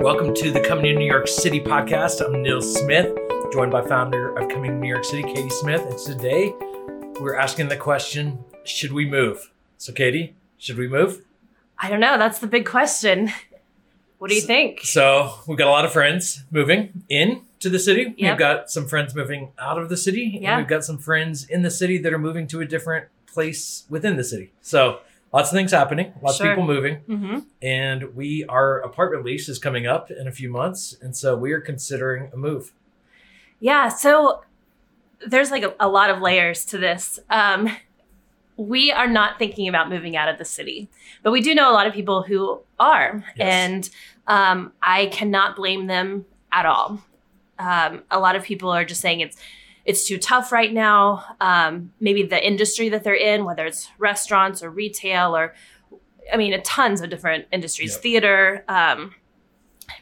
Welcome to the Coming to New York City podcast. I'm Neil Smith, joined by founder of Coming to New York City, Katie Smith. And today we're asking the question Should we move? So, Katie, should we move? I don't know. That's the big question. What do you think? So, we've got a lot of friends moving in to the city. Yep. We've got some friends moving out of the city. Yeah. And we've got some friends in the city that are moving to a different place within the city. So, lots of things happening, lots Sure. of people moving. hmm and we our apartment lease is coming up in a few months and so we are considering a move Yeah. So there's like a, a lot of layers to this. Um, we are not thinking about moving out of the city, but we do know a lot of people who are, Yes. and um, I cannot blame them at all. Um, a lot of people are just saying it's it's too tough right now. Um, maybe the industry that they're in, whether it's restaurants or retail or, I mean, tons of different industries, Yep. theater, um,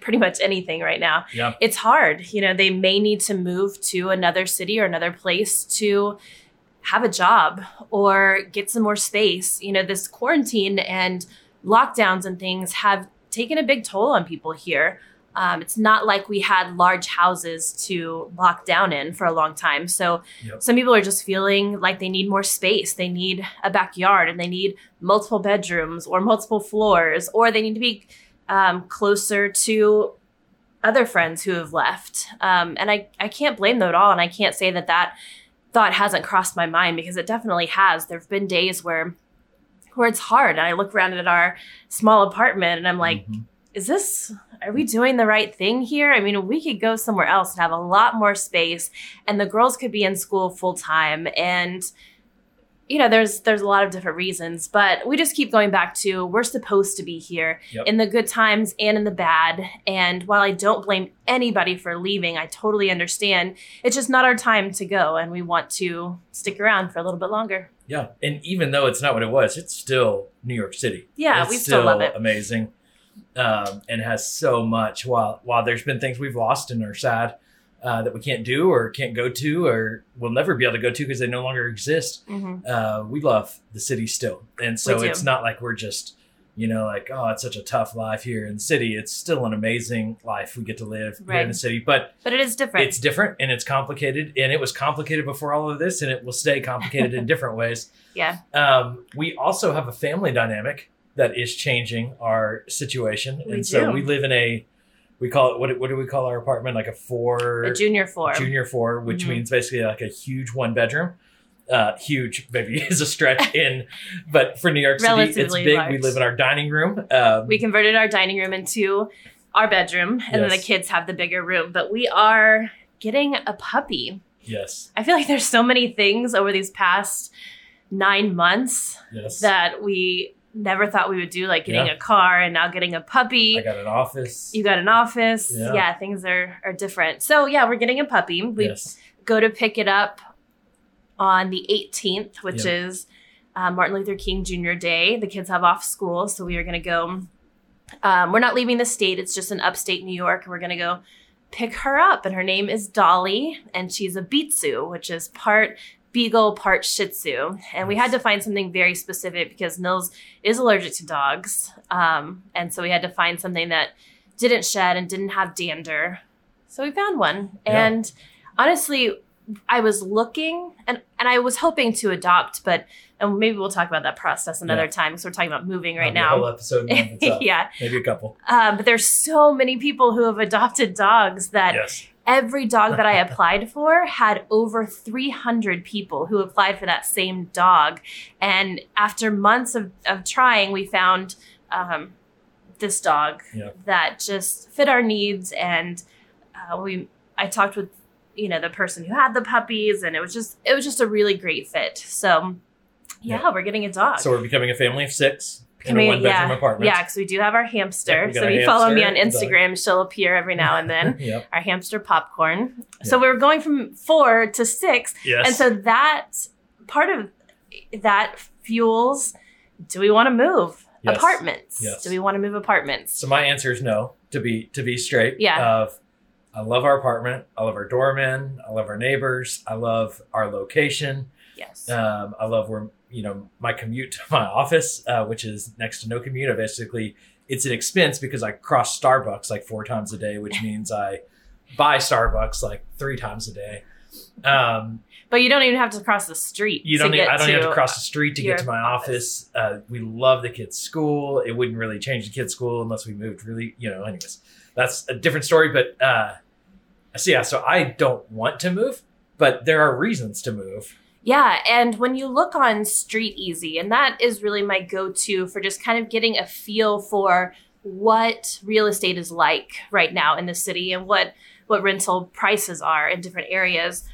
pretty much anything right now yeah it's hard. You know, they may need to move to another city or another place to have a job or get some more space. You know, this quarantine and lockdowns and things have taken a big toll on people here. Um, it's not like we had large houses to lock down in for a long time. So Yep. some people are just feeling like they need more space. They need a backyard and they need multiple bedrooms or multiple floors, or they need to be um, closer to other friends who have left. Um, and I, I can't blame them at all. And I can't say that that thought hasn't crossed my mind because it definitely has. There have been days where where it's hard. And I look around at our small apartment and I'm like, Mhm. is this are we doing the right thing here? I mean, we could go somewhere else and have a lot more space and the girls could be in school full time and you know, there's there's a lot of different reasons, but we just keep going back to we're supposed to be here Yep. in the good times and in the bad. And while I don't blame anybody for leaving, I totally understand. It's just not our time to go and we want to stick around for a little bit longer. yeah and even though it's not what it was it's still new york city Yeah, it's we still love it. amazing um, and has so much while while there's been things we've lost and are sad uh, that we can't do or can't go to or will never be able to go to because they no longer exist Mhm. uh, we love the city still. And so it's not like we're just, you know, like, oh, it's such a tough life here in the city. It's still an amazing life we get to live here in the city. But But it is different. it's different and it's complicated. And it was complicated before all of this and it will stay complicated in different ways. yeah. Um, we also have a family dynamic that is changing our situation. We and so we live in a, we call it, what, do- what do we call our apartment? Like a four A junior four. junior four, which Mhm. means basically like a huge one bedroom. Uh, huge maybe is a stretch in, but for New York City, it's big. large. We live in our dining room. Um, we converted our dining room into our bedroom and then the kids have the bigger room. But we are getting a puppy. yes, I feel like there's so many things over these past nine months yes. that we never thought we would do, like getting Yeah. a car and now getting a puppy. I got an office. you got an office. Yeah. Yeah. things are, are different. So yeah, we're getting a puppy. We yes, go to pick it up on the 18th, which Yeah. is uh, Martin Luther King Jr. Day. The kids have off school, so we are going to go. Um, we're not leaving the state; it's just in upstate New York. We're going to go pick her up, and her name is Dolly, and she's a Bitsu, which is part beagle, part Shih Tzu. And we had to find something very specific because Nils is allergic to dogs, um, and so we had to find something that didn't shed and didn't have dander. So we found one, Yeah. and honestly, I was looking and and I was hoping to adopt, but and maybe we'll talk about that process another Yeah. time because we're talking about moving right a whole now. episode. yeah, maybe a couple. um, but there's so many people who have adopted dogs that Yes, every dog that I applied for had over 300 people who applied for that same dog. And after months of, of trying, we found um, this dog Yeah. that just fit our needs. And uh, we, I talked with, you know, the person who had the puppies, and it was just, it was just a really great fit. So, yeah, Yeah. we're getting a dog. so we're becoming a family of six in a one bedroom yeah, apartment. Yeah, because we do have our hamster. So you follow me on hamster, dog. Instagram, she'll appear every now and then yep. our hamster popcorn. So we were going from four to six. Yes. And so that part of that fuels do we want to move Yes. apartments? Yes. Do we want to move apartments? So my answer is no. To be to be straight. Yeah. Of I love our apartment. I love our doorman. I love our neighbors. I love our location. Yes. Um, I love where you know, my commute to my office, uh, which is next to no commute, I basically it's an expense because I cross Starbucks like four times a day, which means I buy Starbucks like three times a day. Um, But you don't even have to cross the street. you don't. Need, I don't to, have to cross the street to get to my office. Uh, we love the kids' school. It wouldn't really change the kids' school unless we moved. Really, you know. Anyways, that's a different story. But uh, so yeah, so I don't want to move, but there are reasons to move. Yeah, and when you look on StreetEasy, and that is really my go-to for just kind of getting a feel for what real estate is like right now in the city and what what rental prices are in different areas.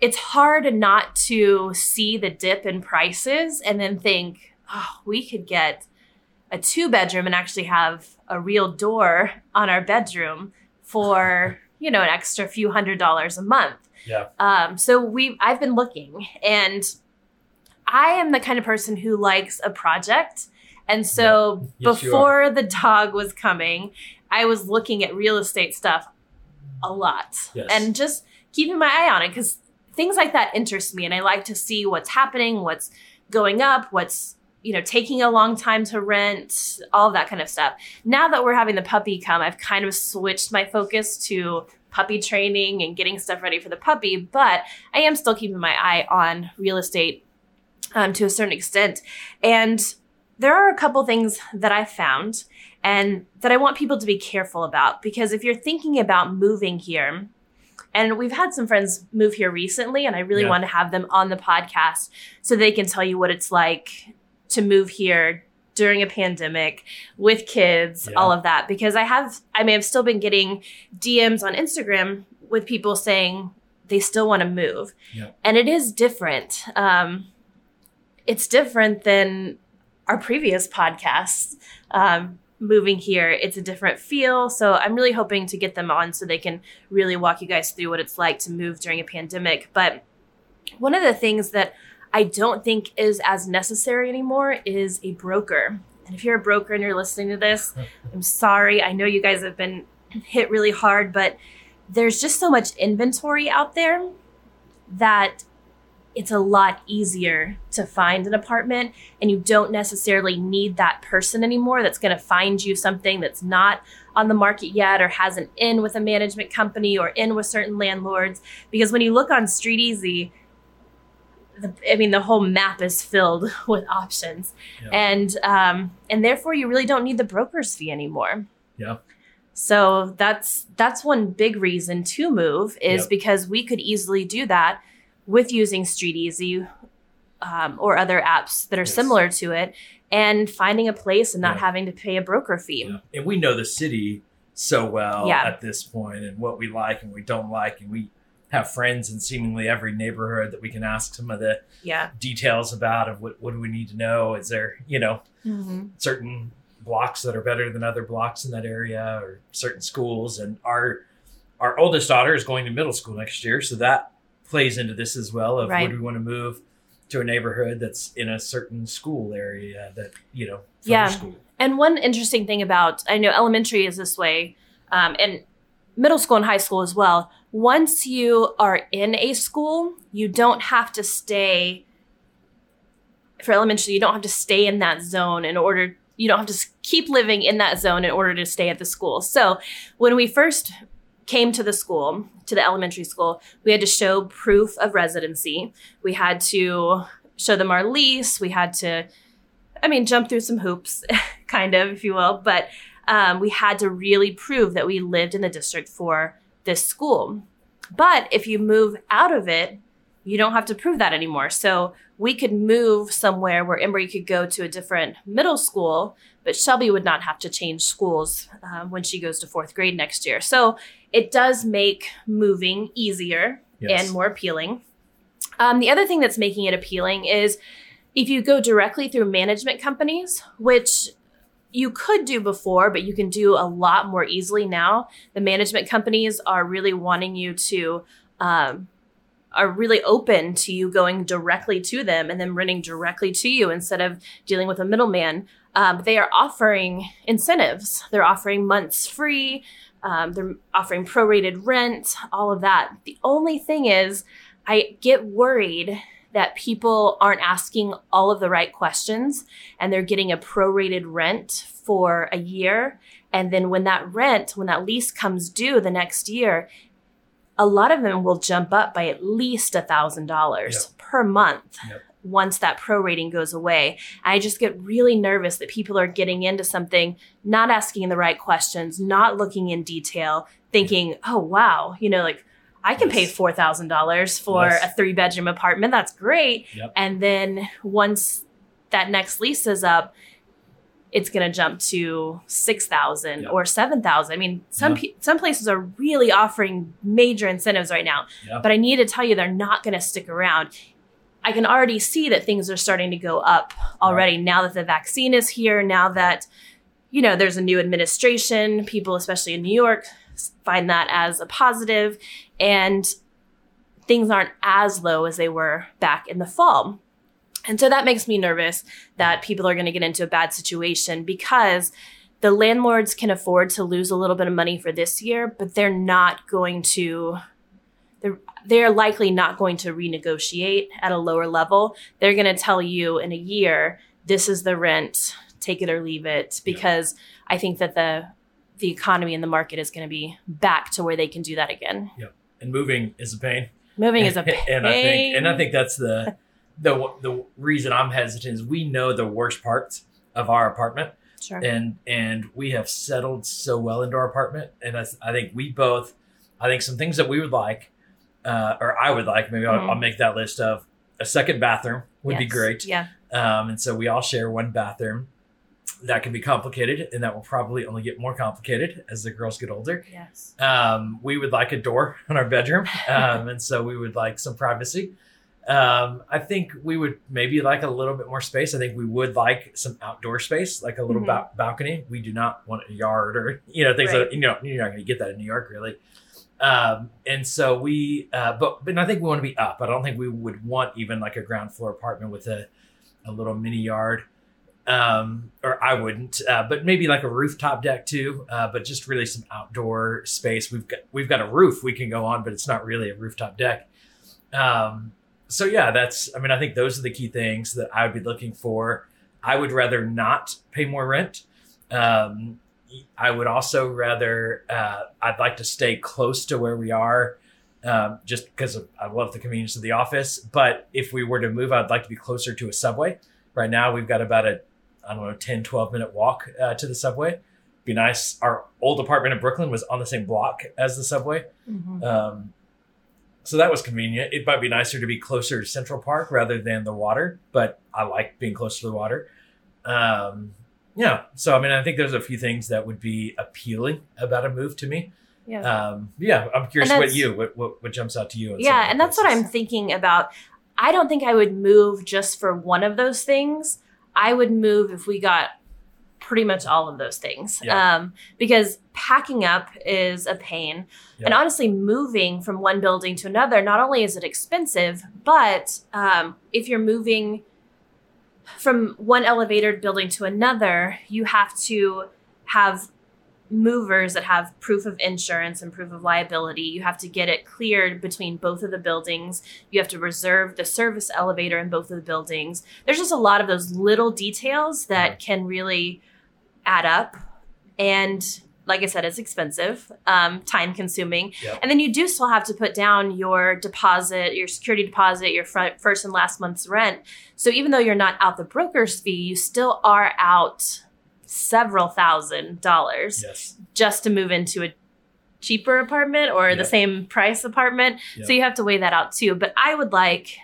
It's hard not to see the dip in prices and then think, oh, we could get a two bedroom and actually have a real door on our bedroom for, you know, an extra few hundred dollars a month. Yeah. Um, so we I've been looking and I am the kind of person who likes a project. And so Yes, before the dog was coming, I was looking at real estate stuff a lot Yes. and just keeping my eye on it because things like that interest me and I like to see what's happening, what's going up, what's you know taking a long time to rent, all that kind of stuff. Now that we're having the puppy come, I've kind of switched my focus to puppy training and getting stuff ready for the puppy, but I am still keeping my eye on real estate um, to a certain extent. And there are a couple things that I found and that I want people to be careful about because if you're thinking about moving here, and we've had some friends move here recently, and I really Yeah. want to have them on the podcast so they can tell you what it's like to move here during a pandemic with kids, Yeah. all of that. Because I have, I may have still been getting DMs on Instagram with people saying they still want to move. Yeah. And it is different. Um, it's different than our previous podcasts. Um, moving here, it's a different feel. So I'm really hoping to get them on so they can really walk you guys through what it's like to move during a pandemic. But one of the things that I don't think is as necessary anymore is a broker. And if you're a broker and you're listening to this, I'm sorry. I know you guys have been hit really hard, but there's just so much inventory out there that it's a lot easier to find an apartment and you don't necessarily need that person anymore that's going to find you something that's not on the market yet or hasn't in with a management company or in with certain landlords because when you look on StreetEasy the, I mean, the whole map is filled with options, Yeah. and um, and therefore you really don't need the broker's fee anymore. Yeah. So that's that's one big reason to move is Yep. because we could easily do that with using StreetEasy um, or other apps that are Yes. similar to it, and finding a place and not Yeah. having to pay a broker fee. Yeah. And we know the city so well Yeah. at this point and what we like and we don't like. And we have friends in seemingly every neighborhood that we can ask some of the Yeah. details about of what, what do we need to know? Is there, you know, Mm-hmm. certain blocks that are better than other blocks in that area or certain schools and our our oldest daughter is going to middle school next year so that plays into this as well of Right. would we want to move to a neighborhood that's in a certain school area that you know Yeah. school And one interesting thing about I know elementary is this way, um, and middle school and high school as well. Once you are in a school, you don't have to stay. For elementary, you don't have to stay in that zone in order. You don't have to keep living in that zone in order to stay at the school. So, when we first came to the school, to the elementary school, we had to show proof of residency. We had to show them our lease. We had to I mean, jump through some hoops, kind of, if you will. But um, we had to really prove that we lived in the district for this school. But if you move out of it, you don't have to prove that anymore. So we could move somewhere where Embry could go to a different middle school, but Shelby would not have to change schools um, when she goes to fourth grade next year. So it does make moving easier Yes. and more appealing. Um, the other thing that's making it appealing is if you go directly through management companies, which you could do before, but you can do a lot more easily now. The management companies are really wanting you to, um, are really open to you going directly to them and then renting directly to you instead of dealing with a middleman. Um, they are offering incentives. They're offering months free. Um, they're offering prorated rent, all of that. The only thing is, I get worried that people aren't asking all of the right questions and they're getting a prorated rent for a year. And then when that rent, when that lease comes due the next year, a lot of them will jump up by at least a thousand dollars per month Yep. once that prorating goes away. I just get really nervous that people are getting into something, not asking the right questions, not looking in detail, thinking, oh wow, you know, like I can pay four thousand dollars for Yes. a three bedroom apartment. That's great. Yep. And then once that next lease is up, it's going to jump to 6,000 Yep. or 7,000. I mean, some Yeah. pe- some places are really offering major incentives right now. But I need to tell you they're not going to stick around. I can already see that things are starting to go up already now that the vaccine is here, now that you know there's a new administration, people especially in New York find that as a positive and things aren't as low as they were back in the fall. And so that makes me nervous that people are going to get into a bad situation because the landlords can afford to lose a little bit of money for this year, but they're not going to they're they're likely not going to renegotiate at a lower level. They're going to tell you in a year this is the rent, take it or leave it Yeah. because I think that the the economy and the market is going to be back to where they can do that again. Yeah. And moving is a pain. Moving is a pain. and I think and I think that's the the the reason I'm hesitant is we know the worst parts of our apartment sure. and and we have settled so well into our apartment and I, I think we both I think some things that we would like uh, or I would like maybe I'll, Mhm. I'll make that list of a second bathroom would be great Yeah. um, and so we all share one bathroom that can be complicated and that will probably only get more complicated as the girls get older Yes. um, we would like a door in our bedroom, um, and so we would like some privacy. Um, I think we would maybe like a little bit more space. I think we would like some outdoor space, like a little Mhm. ba- balcony. We do not want a yard or you know things Right. that you know you're not going to get that in New York really. Um, and so we, uh, but but I think we want to be up. I don't think we would want even like a ground floor apartment with a a little mini yard um, or I wouldn't, uh, but maybe like a rooftop deck too. Uh, but just really some outdoor space. We've got we've got a roof we can go on, but it's not really a rooftop deck. Um, so yeah, that's. I mean, I think those are the key things that I would be looking for. I would rather not pay more rent. Um, I would also rather. Uh, I'd like to stay close to where we are. Um, just because I love the convenience of the office, but if we were to move, I'd like to be closer to a subway. Right now, we've got about a I don't know, 10, 12 minute walk uh, to the subway. Be nice. Our old apartment in Brooklyn was on the same block as the subway. Mhm. Um, so that was convenient. It might be nicer to be closer to Central Park rather than the water, but I like being close to the water. Um, yeah. So, I mean, I think there's a few things that would be appealing about a move to me. Yeah. Um, yeah. I'm curious what you, what, what, what jumps out to you. in some of yeah and that's what i'm thinking about i don't think i would move just for one of those things i would move if we got pretty much all of those things Yeah. um, because packing up is a pain Yeah. and honestly moving from one building to another not only is it expensive but um, if you're moving from one elevator building to another you have to have movers that have proof of insurance and proof of liability. You have to get it cleared between both of the buildings. You have to reserve the service elevator in both of the buildings. There's just a lot of those little details that Yeah. can really add up. And like I said, it's expensive, um, time consuming. Yep. And then you do still have to put down your deposit, your security deposit, your front, first and last month's rent. So even though you're not out the broker's fee, you still are out several thousand dollars Yes. just to move into a cheaper apartment or Yeah. the same price apartment. Yeah. So you have to weigh that out too. But I would like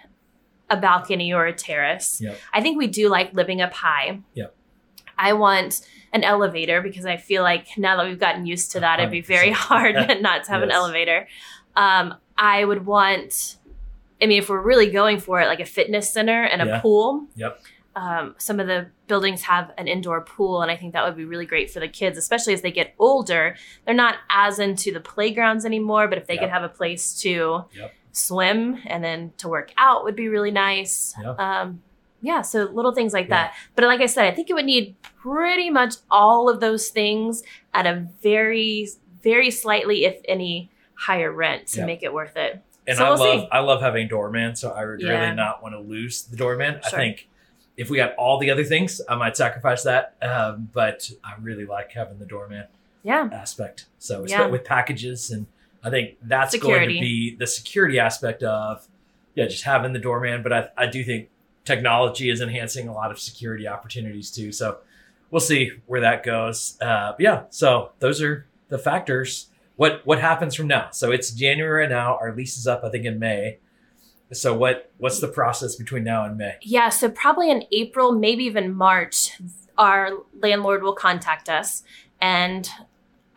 a balcony or a terrace. Yep. I think we do like living up high. Yep. I want an elevator because I feel like now that we've gotten used to that, it'd be very hard not to have an elevator. Um, I would want, I mean, if we're really going for it, like a fitness center and a Yeah. pool. Yep. Um, some of the buildings have an indoor pool, and I think that would be really great for the kids, especially as they get older. They're not as into the playgrounds anymore, but if they Yep. could have a place to Yep. swim and then to work out would be really nice. Yep. Um, yeah, so little things like Yeah. that. But like I said, I think it would need pretty much all of those things at a very, very slightly, if any, higher rent to make it worth it. And So I we'll love see. I love having doorman, so I would Yeah. really not want to lose the doorman. I think if we got all the other things, I might sacrifice that. Um, but I really like having the doorman Yeah. aspect. So Yeah. with packages, and I think that's going to be the security aspect of yeah, just having the doorman. But I, I do think technology is enhancing a lot of security opportunities too. So we'll see where that goes. Uh, yeah, so those are the factors. What what happens from now? So it's January now. Our lease is up, I think, in May. So what what's the process between now and May? Yeah, so probably in April, maybe even March, our landlord will contact us and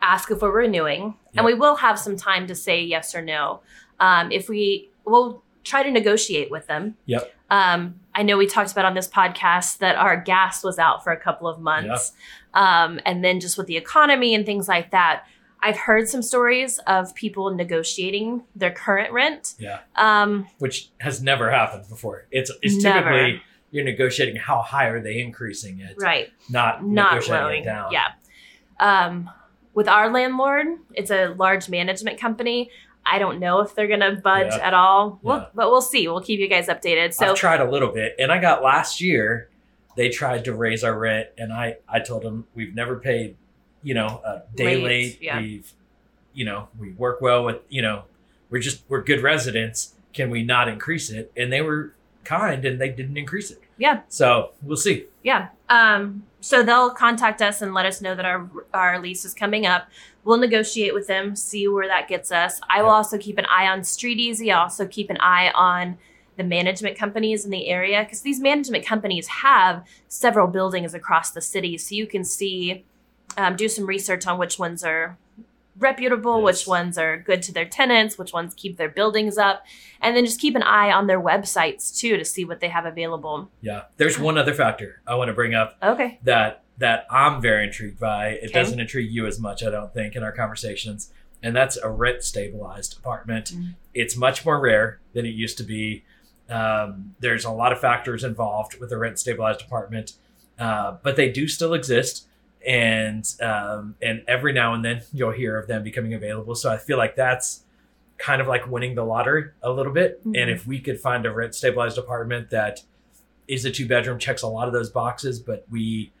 ask if we're renewing. Yeah. And we will have some time to say yes or no. Um, if we, we'll try to negotiate with them. Yep. Um, I know we talked about on this podcast that our gas was out for a couple of months. Um, and then just with the economy and things like that, I've heard some stories of people negotiating their current rent. Yeah, Um, which has never happened before. It's it's Never. typically you're negotiating how high are they increasing it, right. not not negotiating it down. Yeah. Um, with our landlord, it's a large management company. I don't know if they're gonna budge Yeah. at all. We'll, Yeah. But we'll see. We'll keep you guys updated. So I've tried a little bit, and I got last year. They tried to raise our rent, and I I told them we've never paid, you know, a day Late, late. yeah. We've, you know, we work well with, you know, we're just we're good residents. Can we not increase it? And they were kind, and they didn't increase it. Yeah. So we'll see. yeah. Um, so they'll contact us and let us know that our our lease is coming up. We'll negotiate with them, see where that gets us. I will also keep an eye on StreetEasy. I'll also keep an eye on the management companies in the area because these management companies have several buildings across the city, so you can see, um, do some research on which ones are reputable, Yes. which ones are good to their tenants, which ones keep their buildings up, and then just keep an eye on their websites too to see what they have available. Yeah. There's one other factor I want to bring up Okay. that that I'm very intrigued by. It Okay. doesn't intrigue you as much, I don't think, in our conversations. And that's a rent stabilized apartment. Mhm. It's much more rare than it used to be. Um, there's a lot of factors involved with a rent stabilized apartment, uh, but they do still exist. And um, and every now and then you'll hear of them becoming available. So I feel like that's kind of like winning the lottery a little bit. Mhm. And if we could find a rent stabilized apartment that is a two bedroom, checks a lot of those boxes, but we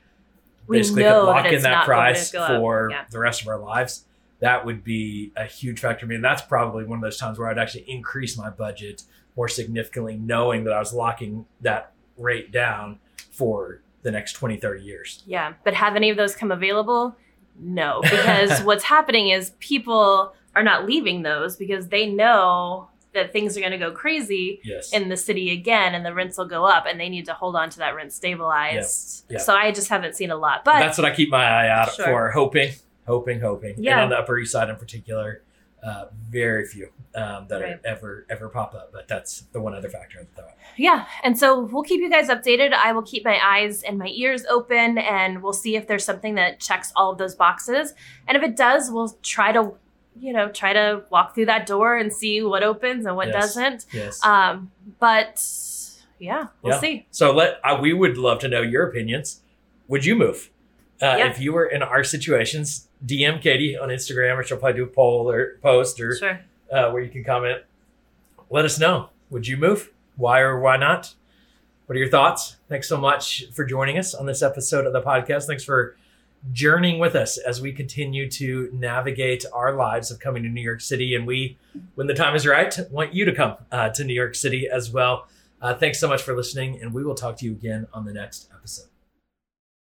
We basically could lock that in that not going to price for Yeah. the rest of our lives. That would be a huge factor to me. And that's probably one of those times where I'd actually increase my budget more significantly, knowing that I was locking that rate down for the next 20, 30 years. Yeah, but have any of those come available? No, because what's happening is people are not leaving those because they know that things are going to go crazy Yes. in the city again and the rents will go up and they need to hold on to that rent stabilized. Yeah. Yeah. So I just haven't seen a lot. But that's what I keep my eye out Sure. for, hoping, hoping, hoping. Yeah. And on the Upper East Side in particular, uh, very few um, that Right. are ever ever pop up. But that's the one other factor yeah, and so we'll keep you guys updated. I will keep my eyes and my ears open and we'll see if there's something that checks all of those boxes. And if it does, we'll try to you know, try to walk through that door and see what opens and what Yes. doesn't. Yes. Um, but yeah, we'll Yeah. see. So let uh, we would love to know your opinions. Would you move uh, Yeah. if you were in our situations? DM Katie on Instagram, or she'll probably do a poll or post or Sure. uh, where you can comment. Let us know. Would you move? Why or why not? What are your thoughts? Thanks so much for joining us on this episode of the podcast. Thanks for journeying with us as we continue to navigate our lives of coming to New York City. And we, when the time is right, want you to come uh, to New York City as well. Uh, thanks so much for listening, and we will talk to you again on the next episode.